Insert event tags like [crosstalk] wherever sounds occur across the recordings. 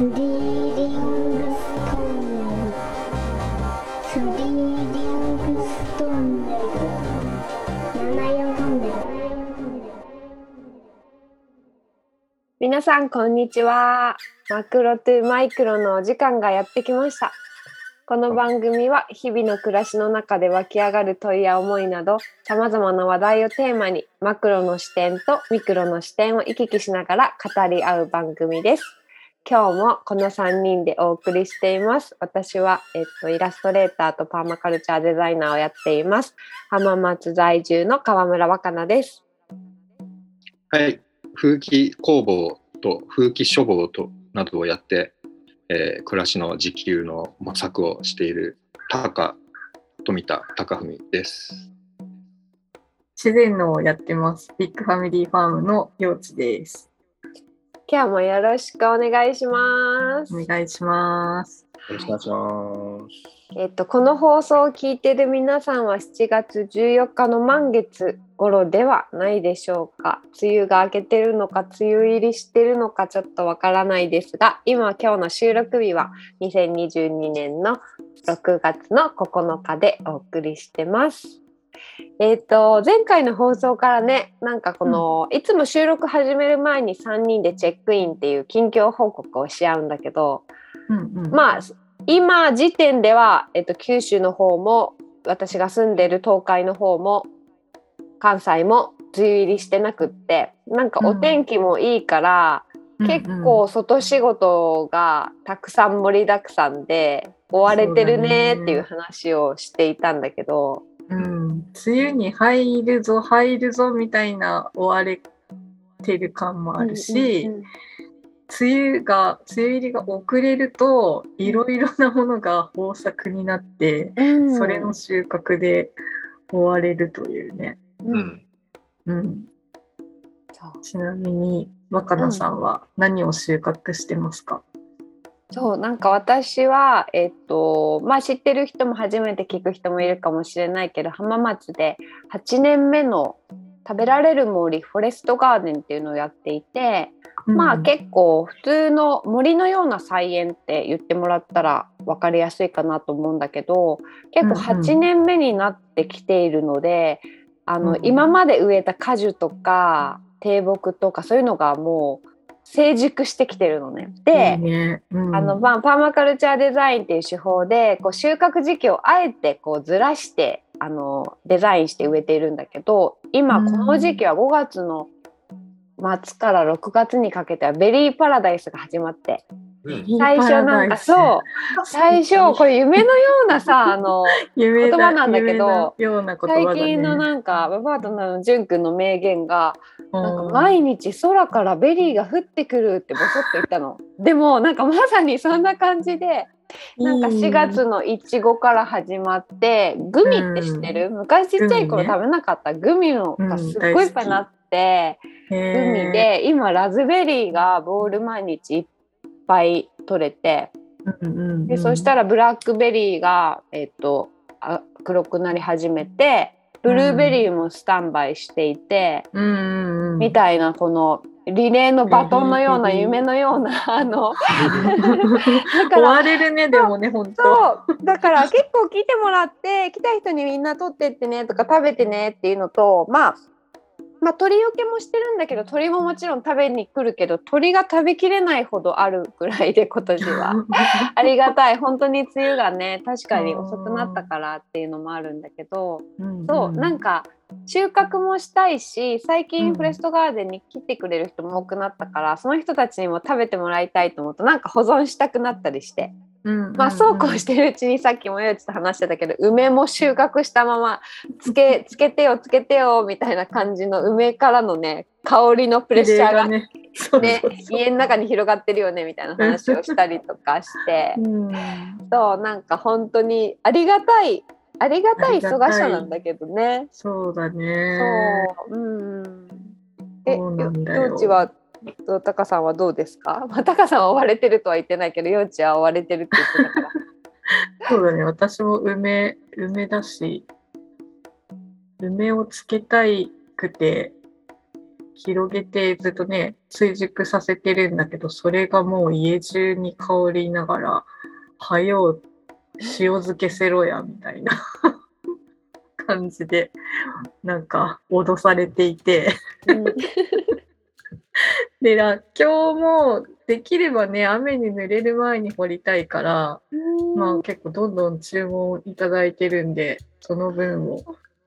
皆さんこんにちは。マクロトゥマイクロのお時間がやってきました。この番組は日々の暮らしの中で湧き上がる問いや思いなど様々な話題をテーマにマクロの視点とミクロの視点を行き来しながら語り合う番組です。今日もこの3人でお送りしています私は、えっと、イラストレーターとパーマカルチャーデザイナーをやっています浜松在住の川村若菜ですはい、風紀工房と風紀書房となどをやって、えー暮らしの自給の模索をしている高富田貴文です。自然農をやってます。ビッグファミリーファームの幼稚です。今日もよろしくお願いしますお願いします。よろしくお願いします。えっと、この放送を聞いている皆さんは7月14日の満月頃ではないでしょうか梅雨が明けてるのか梅雨入りしてるのかちょっとわからないですが今今日の収録日は2022年の6月の9日でお送りしてます。えっと前回の放送からねなんかこの、いつも収録始める前に3人でチェックインっていう近況報告をし合うんだけど、うんうん。まあ今時点では、えっと、九州の方も私が住んでる東海の方も関西も梅雨入りしてなくってなんかお天気もいいから、結構外仕事がたくさん盛りだくさんで追われてるねっていう話をしていたんだけどうん、うん。梅雨に入るぞ、入るぞみたいな追われてる感もあるし、うんうんうん梅雨が、梅雨入りが遅れると、いろいろなものが豊作になって、うんそれの収穫で追われるというね。ううんん、うん。ちなみに、若菜さんは何を収穫してますか、そうなんか私は、えっとまあ、知ってる人も初めて聞く人もいるかもしれないけど浜松で8年目の食べられる森フォレストガーデンっていうのをやっていて、まあ結構普通の森のような菜園って言ってもらったら分かりやすいかなと思うんだけど結構うんうん。8年目になってきているので、あのうんうん。今まで植えた果樹とか低木とかそういうのがもう成熟してきてるのね。で、いいね。うん。あのまあパーマカルチャーデザインっていう手法でこう収穫時期をあえてこうずらしてあのデザインして植えているんだけど今この時期は5月の末から6月にかけてはベリーパラダイスが始まって。うん、最初なんかそう。[laughs] 最初これ夢のようなさ [laughs] あの夢言葉なんだけど最近のなんかパートナーのジュン君の名言がなんかうん毎日空からベリーが降ってくるってボソッと言ったの。でもなんかまさにそんな感じでなんか4月のいちごから始まってグミって知ってる、昔ちっちゃい頃食べなかった？グミのがすっごいいっぱいなって、グミで今ラズベリーがボール毎日いっぱい取れて。でそしたららブラックベリーが、えっとあ黒くなり始めてブルーベリーもスタンバイしていて。うんうんうん、みたいなこのリレーのバトンのようなうん夢のようなあの [laughs] だか終わられるねでもね本当。そうだから結構来てもらって来た人にみんな取ってってねとか食べてねっていうのとまあまあ鳥よけもしてるんだけど鳥ももちろん食べに来るけど鳥が食べきれないほどあるぐらいで今年は。[laughs] ありがたい。本当に梅雨がね確かに遅くなったからっていうのもあるんだけどそうなんか収穫もしたいし最うん。近フォレストガーデンに来てくれる人も多くなったから、その人たちにも食べてもらいたいと思うとなんか保存したくなったりして、まあそうこうしてるうちにさっきもよちと話してたけど梅も収穫したままつけつけてよつけてよみたいな感じの梅からのね香りのプレッシャーがね。家の中に広がってるよねみたいな話をしたりとかして。[laughs] うん。そうなんか本当にありがたいありがたい忙しさなんだけどね。そうだね。そう、うん。え、そうちは、とタカさんはどうですか？[laughs] まあ、タカさんは追われてるとは言ってないけど、ようちは追われてるって言ってたから。[laughs] そうだね私も梅梅だし梅をつけたいくて広げてずっとね、追熟させてるんだけど、それがもう家中に香りながら、はよう、塩漬けせろや、みたいな [laughs] 感じで、なんか脅されていて、うん [laughs] で、らっきょうもできればね、雨に濡れる前に掘りたいから、まあ結構どんどん注文いただいてるんで、その分を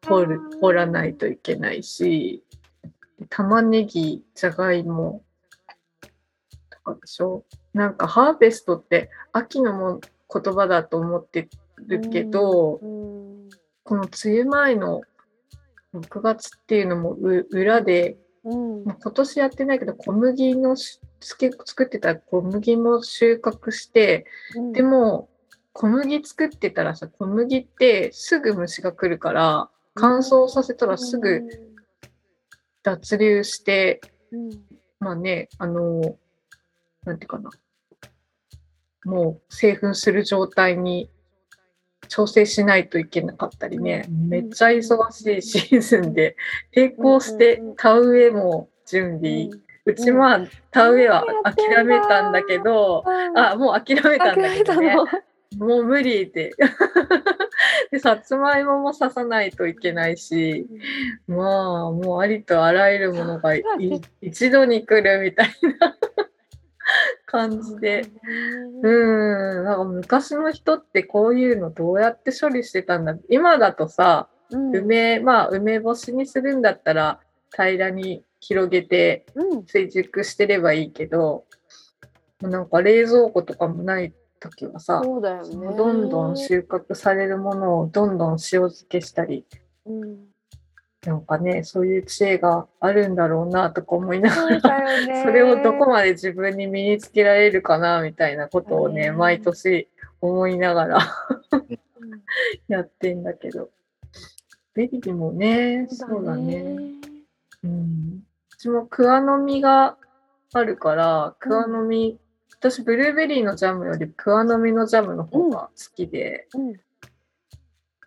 掘る掘らないといけないし、玉ねぎ、じゃがいもとかでしょ？なんかハーベストって秋のも言葉だと思ってるけど、うん。この梅雨前の6月っていうのもう裏で、うん。まあ今年やってないけど小麦のしつけ作ってた小麦も収穫して、うん。でも小麦作ってたらさ小麦ってすぐ虫が来るから乾燥させたらすぐ脱粒して、うん。まあねあのなんていうかな。もう製粉する状態に調整しないといけなかったりね。めっちゃ忙しいシーズンで並行して田植えも準備。うちまあ田植えは諦めたんだけどあもう諦めたんだけどね。もう無理で。[laughs] で、さつまいもも刺さないといけないし、まあ、もうありとあらゆるものがい一度に来るみたいな [laughs] 感じで。うん、なんか昔の人ってこういうのどうやって処理してたんだ？今だとさ、うん。梅、まあ、梅干しにするんだったら平らに広げてうん。追熟してればいいけど、もうなんか冷蔵庫とかもない時はさ、ね。どんどん収穫されるものをどんどん塩漬けしたり、うんなんかね、そういう知恵があるんだろうなとか思いながそうら、だよね。[laughs] それをどこまで自分に身につけられるかなみたいなことをね、うん。毎年思いながらうん。[laughs] やってんだけど。ベリーもね、そうだね。うん。うちもクワの実があるから、クワの実、私ブルーベリーのジャムよりクワの実のジャムの方が好きで、うん。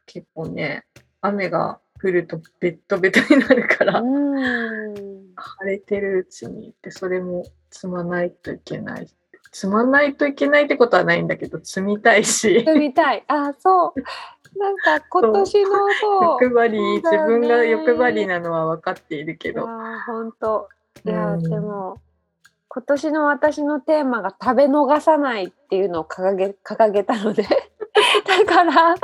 結構ね、雨が降るとベットベトになるから、うん晴れてるうちにって、それも摘まないといけない。摘まないといけないってことはないんだけど、摘みたいし、住みたい。あ、そう。なんか今年のそう。欲張り、ね自分が欲張りなのは分かっているけど。あ本当。いや、うんでも今年の私のテーマが食べ逃さないっていうのを掲げ掲げたのでだからもう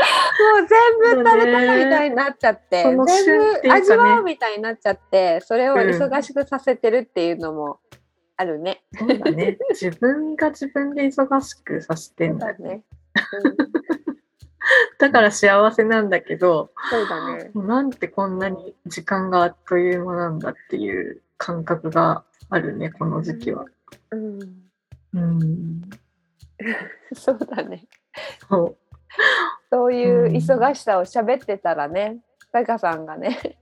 全部食べたいみたいになっちゃって、その全部味わうみたいになっちゃってそれを忙しくさせてるっていうのもあるね。そうだね。自分が自分で忙しくさせてんだ。ね。[laughs] うん、だから幸せなんだけど、そうだね。なんてこんなに時間があっという間なんだっていう感覚があるね、この時期は。うん、うん。[laughs] そうだね。そう。そういう忙しさを喋ってたらね、タカさんがね、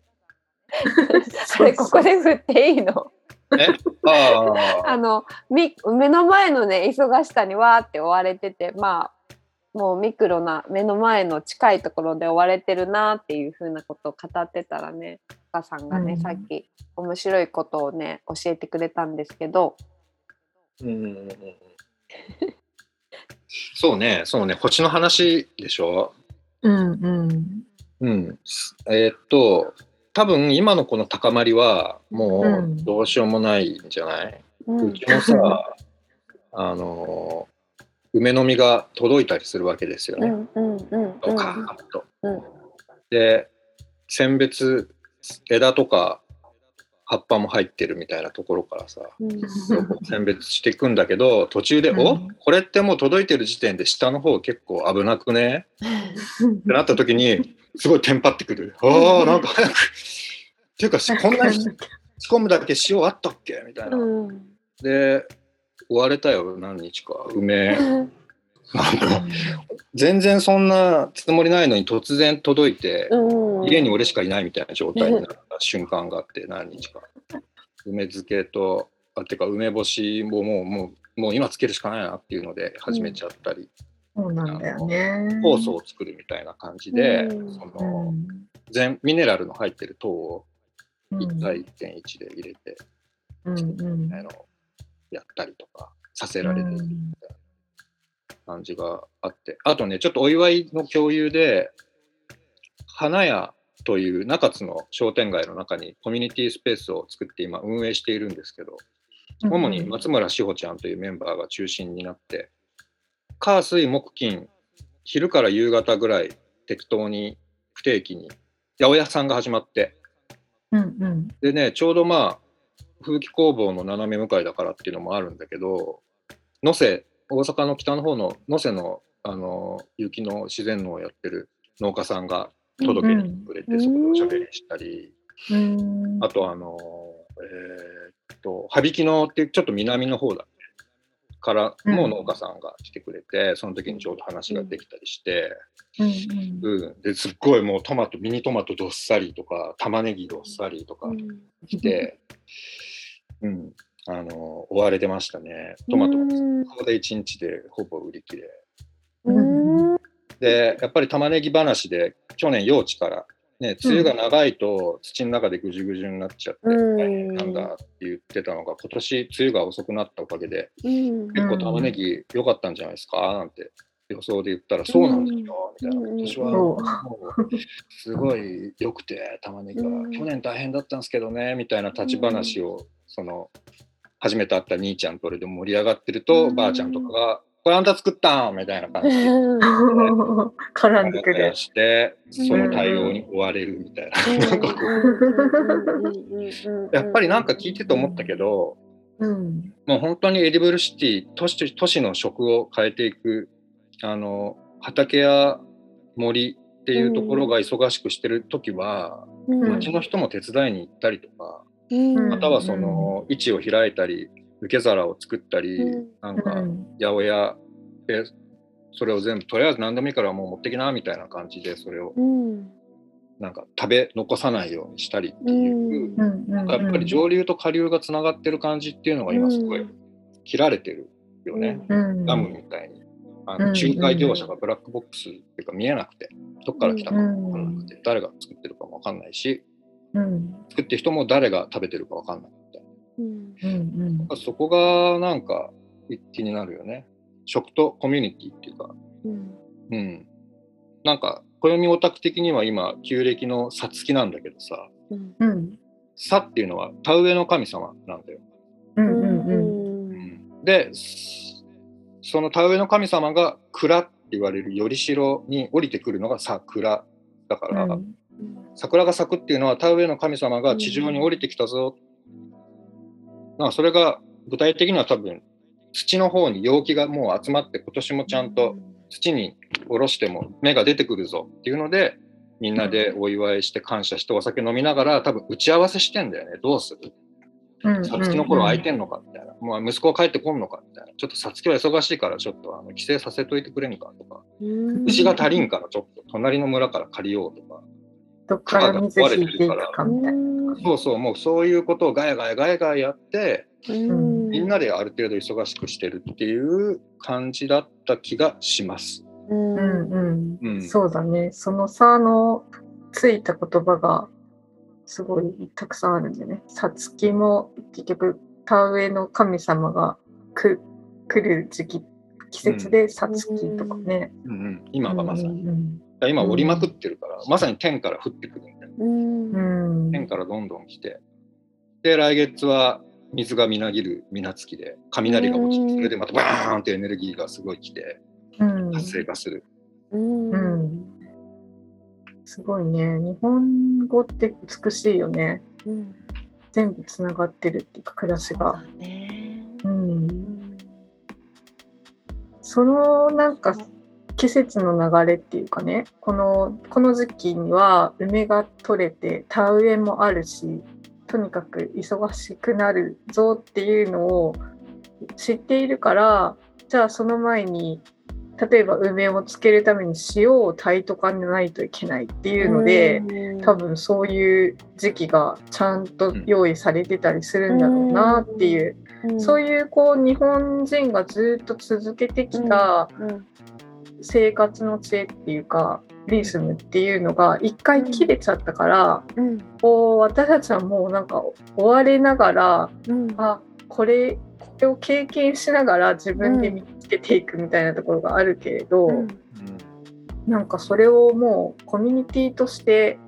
[laughs] それここで振っていいの？ああ、あ [laughs] のみ目の前のね忙しさにわーって追われててまあもうミクロな目の前の近いところで追われてるなっていうふうなことを語ってたらねタカさんがね、うん。さっき面白いことをね教えてくれたんですけど、うんそうね、そうね、星の話でしょ？うんうん。うん。えーっと、多分今のこの高まりは、もううんどうしようもないんじゃない、ううんちもさ、[laughs] あの、梅の実が届いたりするわけですよね。うんうんうんドカーッと。うんで、選別、枝とか葉っぱも入ってるみたいなところからさ、うん選別していくんだけど、途中で、うんお？これってもう届いてる時点で下の方結構危なくね？ってなった時に、すごいテンパってくる。ああ、なんか早く。っていうか、こんなに [laughs] 仕込むだけ塩あったっけ？みたいな。うんで、追われたよ、何日か。梅。[laughs] なん。か全然そんなつもりないのに突然届いて、うん。家に俺しかいないみたいな状態になった瞬間があって、何日か。梅漬けと、あてか梅干しももうもうもう今つけるしかないなっていうので始めちゃったり、そうなんだよね。酵素を作るみたいな感じで、うん。そのうん。全ミネラルの入ってる糖をうん。1対1.1で入れて、うんうん。あのやったりとかさせられるみたいな感じがあって、あとね、ちょっとお祝いの共有で、花屋という中津の商店街の中にコミュニティスペースを作って今運営しているんですけど、主に松村志保ちゃんというメンバーが中心になって、火、水、木、金、昼から夕方ぐらい適当に不定期に八百屋さんが始まって、うんうん。でね、ちょうどまあ、風紀工房の斜め向かいだからっていうのもあるんだけど、能勢、大阪の北の方の能勢のあの雪の自然農をやってる農家さんが届けにくれて、うん。そこでおしゃべりしたり、うん。あとあの、えーっと、羽曳野ってちょっと南の方だね。からも農家さんが来てくれて、その時にちょうど話ができたりして、うん。うん、ですっごいもうトマト、ミニトマトどっさりとか、玉ねぎどっさりとか来て、うん、あの、追われてましたね。トマトもうん。ここで1日でほぼ売り切れ。うん。で、やっぱり玉ねぎ話で、去年幼稚から、ね、梅雨が長いと土の中でぐじゅぐじゅになっちゃって、うん。大変なんだって言ってたのが、今年梅雨が遅くなったおかげで、うん。結構玉ねぎ良かったんじゃないですかなんて予想で言ったら、そうなんですよ、みたいな。うん。私はもうすごい良くて、玉ねぎが、うん。去年大変だったんですけどね、みたいな立ち話を、その、初めて会った兄ちゃんと俺で盛り上がってると、うん。ばあちゃんとかが、これあんた作ったん？みたいな感じで。[laughs] 絡んでくる。して、その対応に追われるみたいな。なんかこう。やっぱりなんか聞いてて思ったけど、うん。もう本当に Edible City 都市都市の食を変えていくあの畑や森っていうところが忙しくしてる時は、ん。町の人も手伝いに行ったりとか、うんまたはその市を開いたり受け皿を作ったり、うん。なんかうん。八百屋でそれを全部とりあえず何でもいいからもう持ってきなみたいな感じでそれをうん。なんか食べ残さないようにしたりっていう。うん。うんうんやっぱり上流と下流がつながってる感じっていうのが今すごい切られてるよね。うん。ダムみたいに。あうん。の仲介業者がブラックボックスっていうか見えなくて、どっから来たか分からなくて、誰が作ってるかも分かんないし、うん作ってる人も誰が食べてるか分かんないみたいうんうん。な。そこがなんか気になるよね。食とコミュニティっていうか、うん。うん。なんか、暦オタク的には今、旧暦のさつきなんだけどさ、うんうんさっていうのは田植えの神様なんだよ。うん。うんうんで、その田植えの神様が蔵って言われるよりしろに降りてくるのが桜だから、うん桜が咲くっていうのは田植えの神様が地上に降りてきたぞ。まあそれが具体的には多分土の方に陽気がもう集まって今年もちゃんと土に下ろしても芽が出てくるぞっていうのでみんなでお祝いして感謝してお酒飲みながら多分打ち合わせしてんだよね。どうする？うんさつきの頃空いてんのかみたいな、もう息子は帰ってこんのかみたいな。ちょっとさつきは忙しいからちょっとあの帰省させといてくれんかとか。うん。牛が足りんからちょっと。隣の村から借りようとかどっから水引いていくかみたいな。そうそうもうそういうことをガヤガヤガヤガヤやってうんみんなである程度忙しくしてるっていう感じだった気がします。うんうんうんうん、そうだね。その差のついた言葉がすごいたくさんあるんだよね。さつきも結局田植えの神様がく来る時期季節でさつきとかね。うんうん、今がまさに、うん今折りまくってるから、まさに天から降ってくるんだよ。うんうんうん天からどんどん来て。で、来月は水がみなぎる水月で、雷が落ちて、それでまたバーンってエネルギーがすごい来て、うん活性化する。うんうんすごいね。日本語って美しいよね。うん全部つながってるっていうか暮らしが。だねうんう、んそのなんか季節の流れっていうかねこのこの時期には梅が取れて田植えもあるしとにかく忙しくなるぞっていうのを知っているからじゃあその前に例えば梅を漬けるために塩を炊いとかないといけないっていうので、多分そういう時期がちゃんと用意されてたりするんだろうなっていう、うん。そういうこう日本人がずっと続けてきたうん生活の知恵っていうかリズムっていうのが一回切れちゃったから、うん。こう私たちはもうなんか追われながらうん。あこれこれを経験しながら自分で見つけていくみたいなところがあるけれど、うん。なんかそれをもうコミュニティとして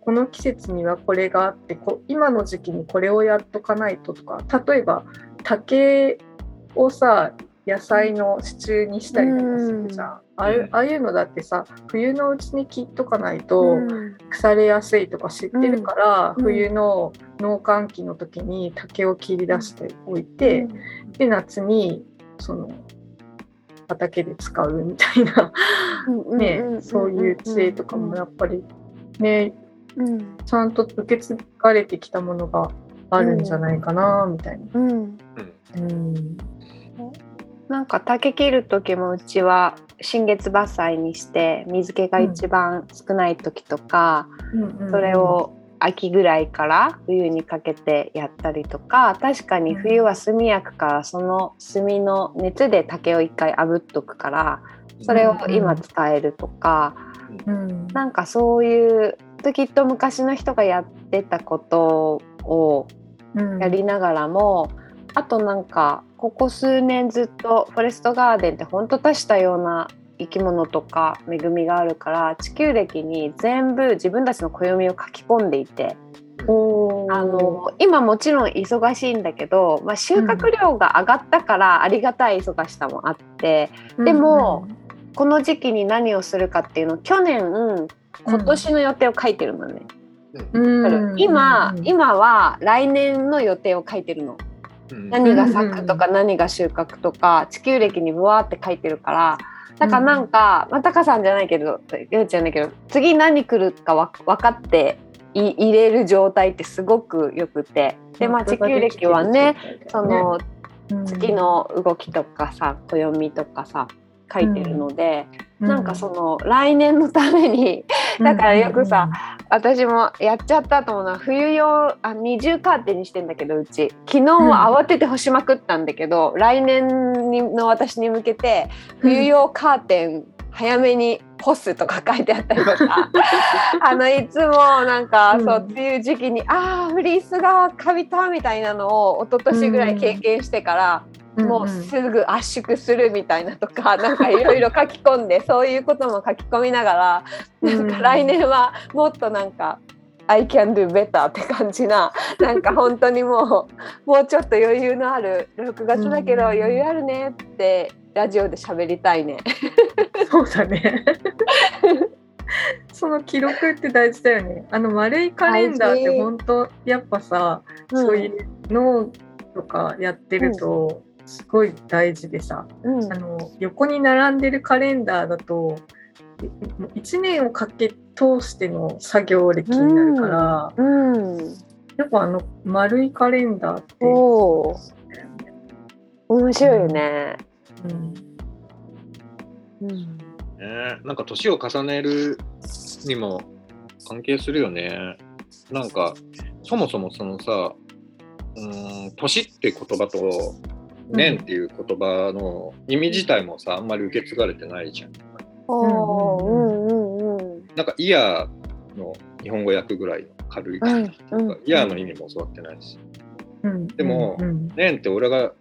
この季節にはこれがあってこ今の時期にこれをやっとかないととか例えば竹をさ野菜の支柱にしたりとかするじゃん、ああいうああいうのだってさ冬のうちに切っとかないと腐れやすいとか知ってるから、うん。冬の農閑期の時に竹を切り出しておいて、で夏にその畑で使うみたいな。ね、そういう知恵とかもやっぱりねうん。ちゃんと受け継がれてきたものがあるんじゃないかなみたいな。うん。うんなんか竹切る時もうちは新月伐採にして水気が一番少ない時とか、それを秋ぐらいから冬にかけてやったりとか確かに冬は炭焼くからその炭の熱で竹を一回炙っとくからそれを今使えるとか、うんなんかそういうきっと昔の人がやってたことをうん。やりながらも、あとなんかここ数年ずっとフォレストガーデンって本当多種多様な生き物とか恵みがあるから地球歴に全部自分たちの暦を書き込んでいてあの今もちろん忙しいんだけど、まあ、収穫量が上がったからありがたい忙しさもあって、でも、この時期に何をするかっていうのを去年今年の予定を書いてるのね。うん今、うん今は来年の予定を書いてるの。うん。何が咲くとか何が収穫とか地球歴にブワーって書いてるからだからなんか、まあ、タカさんじゃないけどゆうちゃんだけど次何来るかわ分かってい入れる状態ってすごくよくてでまあ地球歴はねその月の動きとかさ暦とかさ書いてるので、なんかその来年のためにだからよくさ私もやっちゃったと思うのは冬用あ二重カーテンにしてんだけどうち。昨日も慌てて干しまくったんだけど、来年にの私に向けて冬用カーテン早めに干すとか書いてあったりとか。[laughs] あのいつもなんか、うん。そうっていう時期にああフリースがカビたみたいなのを一昨年ぐらい経験してから、もうすぐ圧縮するみたいなとか、[laughs] なんかいろいろ書き込んでそういうことも書き込みながら、なんか来年はもっとなんか。I can do better って感じな [laughs] なんか本当にもうもうちょっと余裕のある6月だけどうん余裕あるねってラジオで喋りたいね。[laughs] そうだね。その記録って大事だよね。あの丸いカレンダーって本当やっぱさ、そういう脳とかやってるとすごい大事でさ、うん、うんあの横に並んでるカレンダーだと1年をかけ通しての作業歴になるから、うん、やっぱあの丸いカレンダーって、面白いよね。うん。うん。ね、なんか年を重ねるにも関係するよね。なんかそもそもそのさ、うーん年って言葉と年っていう言葉の意味自体もさあんまり受け継がれてないじゃん。おーうんうんうんなんかイヤーの日本語訳ぐらいの軽い感じ。うんうんイヤーの意味も教わってないし。うんでもうん年って俺が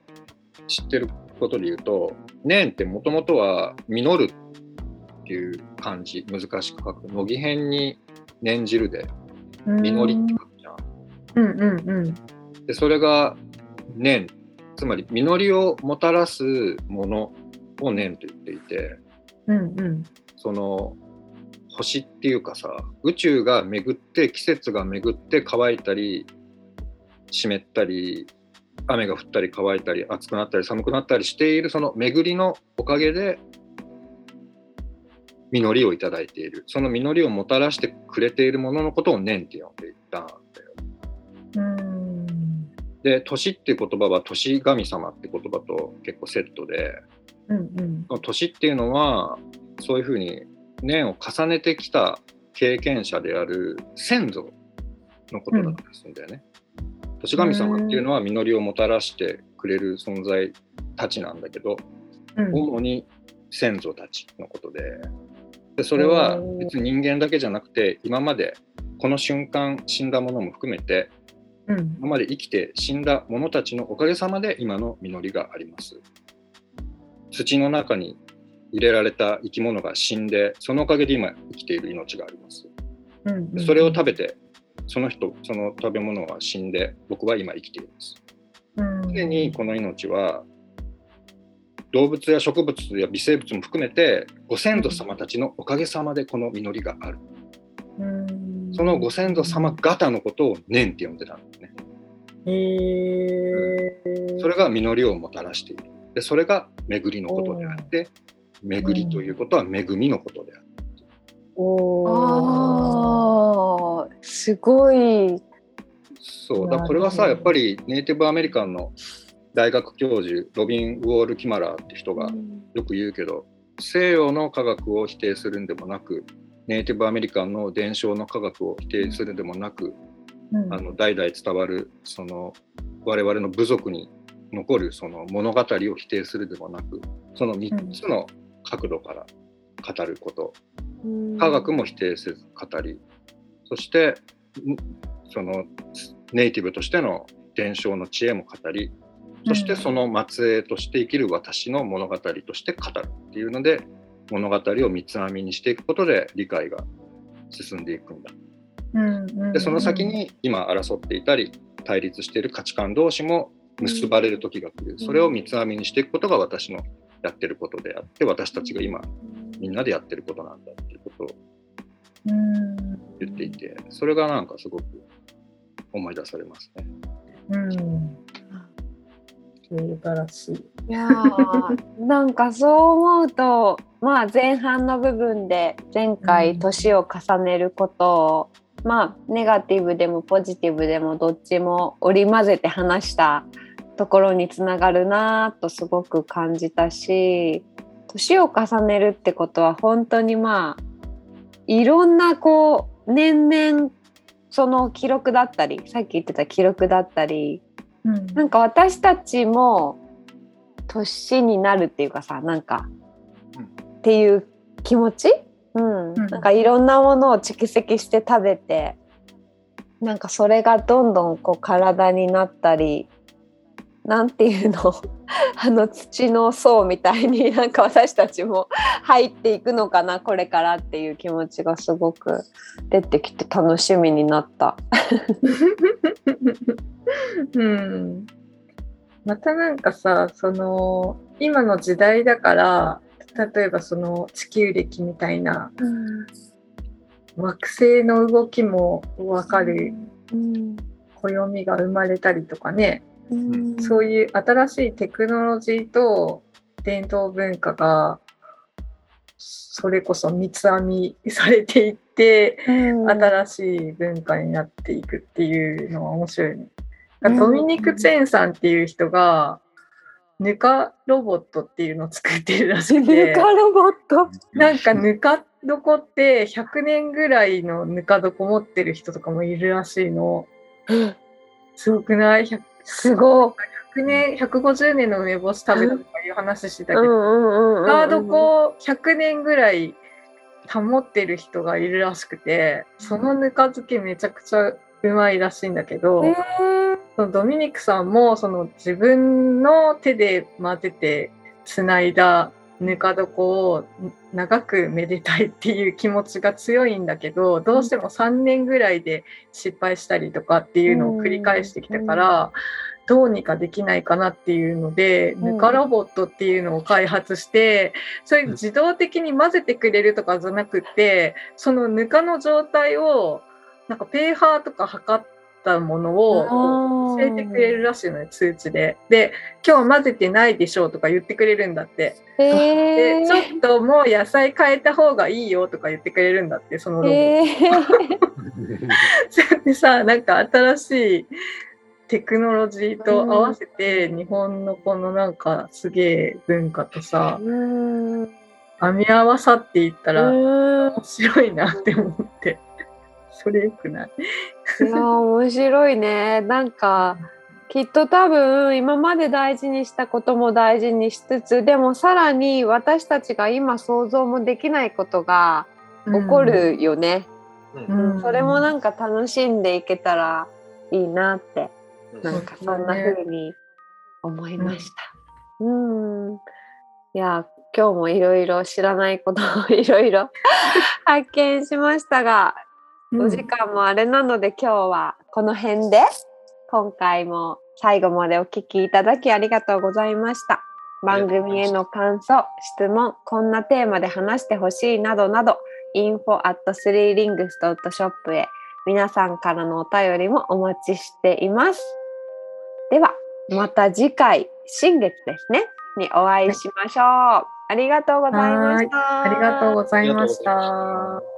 知ってることで言うと年ってもともとは実るっていう漢字難しく書く乃木編に念じるでうん実りって書くじゃん。うんうんうんでそれが年つまり実りをもたらすものを年と言っていてうんうんその星っていうかさ宇宙が巡って季節が巡って乾いたり湿ったり雨が降ったり乾いたり暑くなったり寒くなったりしているその巡りのおかげで実りをいただいているその実りをもたらしてくれているもののことを年って呼んでいた。で年っていう言葉は年神様って言葉と結構セットでうんうん。年っていうのはそういうふうに年を重ねてきた経験者である先祖のことだったりするんだよね。年神様っていうのは実りをもたらしてくれる存在たちなんだけど、うん。主に先祖たちのことで。でそれは別に人間だけじゃなくて今までこの瞬間死んだものも含めてうん今まで生きて死んだ者たちのおかげさまで今の実りがあります。土の中に入れられた生き物が死んでそのおかげで今生きている命があります。うんでそれを食べてその人その食べ物は死んで僕は今生きています。うん常にこの命は動物や植物や微生物も含めてご先祖様たちのおかげさまでこの実りがある。うんそのご先祖様方のことを念って呼んでたんですね。へえそれが実りをもたらしている。でそれが巡りのことであって、巡りということは恵みのことである。おーああ、すごい。そうだからこれはさやっぱりネイティブアメリカンの大学教授ロビン・ウォール・キマラーって人がよく言うけど西洋の科学を否定するんでもなくネイティブアメリカンの伝承の科学を否定するんでもなくうん。あの代々伝わるその我々の部族に残るその物語を否定するでもなくその3つの角度から語ること。科学も否定せず語りそしてんそのネイティブとしての伝承の知恵も語りそしてその末裔として生きる私の物語として語るっていうので物語を三つ編みにしていくことで理解が進んでいくんだ。うんでその先に今争っていたり対立している価値観同士も結ばれる時が来るそれを三つ編みにしていくことが私のやってることであって私たちが今みんなでやってることなんだっていうことをうん言っていてそれがなんかすごく思い出されますね。うん素晴らしい。いやーなんかそう思うとまあ前半の部分で前回年を重ねることを、まあネガティブでもポジティブでもどっちも織り交ぜて話したところにつながるなとすごく感じたし年を重ねるってことは本当にまあいろんなこう年々その記録だったりさっき言ってた記録だったりうん。なんか私たちも年になるっていうかさなんか、うん。っていう気持ち、うん。うん。なんかいろんなものを蓄積して食べてなんかそれがどんどんこう体になったりなんていうの？[laughs] あの土の層みたいに [laughs] なんか私たちも入っていくのかなこれからっていう気持ちがすごく出てきて楽しみになった。[laughs] うん、またなんかさその今の時代だから例えばその地球歴みたいな惑星の動きも分かるうん。暦が生まれたりとかね、うん。そういう新しいテクノロジーと伝統文化がそれこそ三つ編みされていってうん。新しい文化になっていくっていうのは面白いね。うんドミニク・チェンさんっていう人が、ぬかロボットっていうのを作ってるらしくぬて、[laughs] かロボット。なんかぬか床って100年ぐらいのぬか床持ってる人とかもいるらしいの。すごくない ?100 すごい。年、150年の梅干し食べたとかいう話してたけど、うんうんうんうん。ガードこう100年ぐらい保ってる人がいるらしくて、そのぬか漬けめちゃくちゃうまいらしいんだけど、えー。そのドミニクさんもその自分の手で混ぜてつないだぬか床を長くめでたいっていう気持ちが強いんだけどどうしても3年ぐらいで失敗したりとかっていうのを繰り返してきたから、どうにかできないかなっていうので、うん。ぬかロボットっていうのを開発してそれ自動的に混ぜてくれるとかじゃなくてそのぬかの状態をなんかペーハーとか測ったものを教えてくれるらしいのよ通知で。で今日混ぜてないでしょうとか言ってくれるんだって。えでーちょっともう野菜変えた方がいいよとか言ってくれるんだってそのロボッえト。[laughs] でさなんか新しいテクノロジーと合わせて日本のこのなんかすげえ文化とさ編み合わさっていったらうん面白いなって思ってそれよくない。いや面白いね。なんかきっと多分今まで大事にしたことも大事にしつつでもさらに私たちが今想像もできないことが起こるよね、うん。うんそれもなんか楽しんでいけたらいいなってなんかそんな風に思いました。うん、いや今日もいろいろ知らないことをいろいろ発見しましたが、うんお時間もあれなので今日はこの辺で今回も最後までお聞きいただきありがとうございました。番組への感想、質問、こんなテーマで話してほしいなどなど info at 3rings.shop へ皆さんからのお便りもお待ちしています。ではまた次回新月ですねにお会いしましょう。ありがとうございました。ありがとうございました。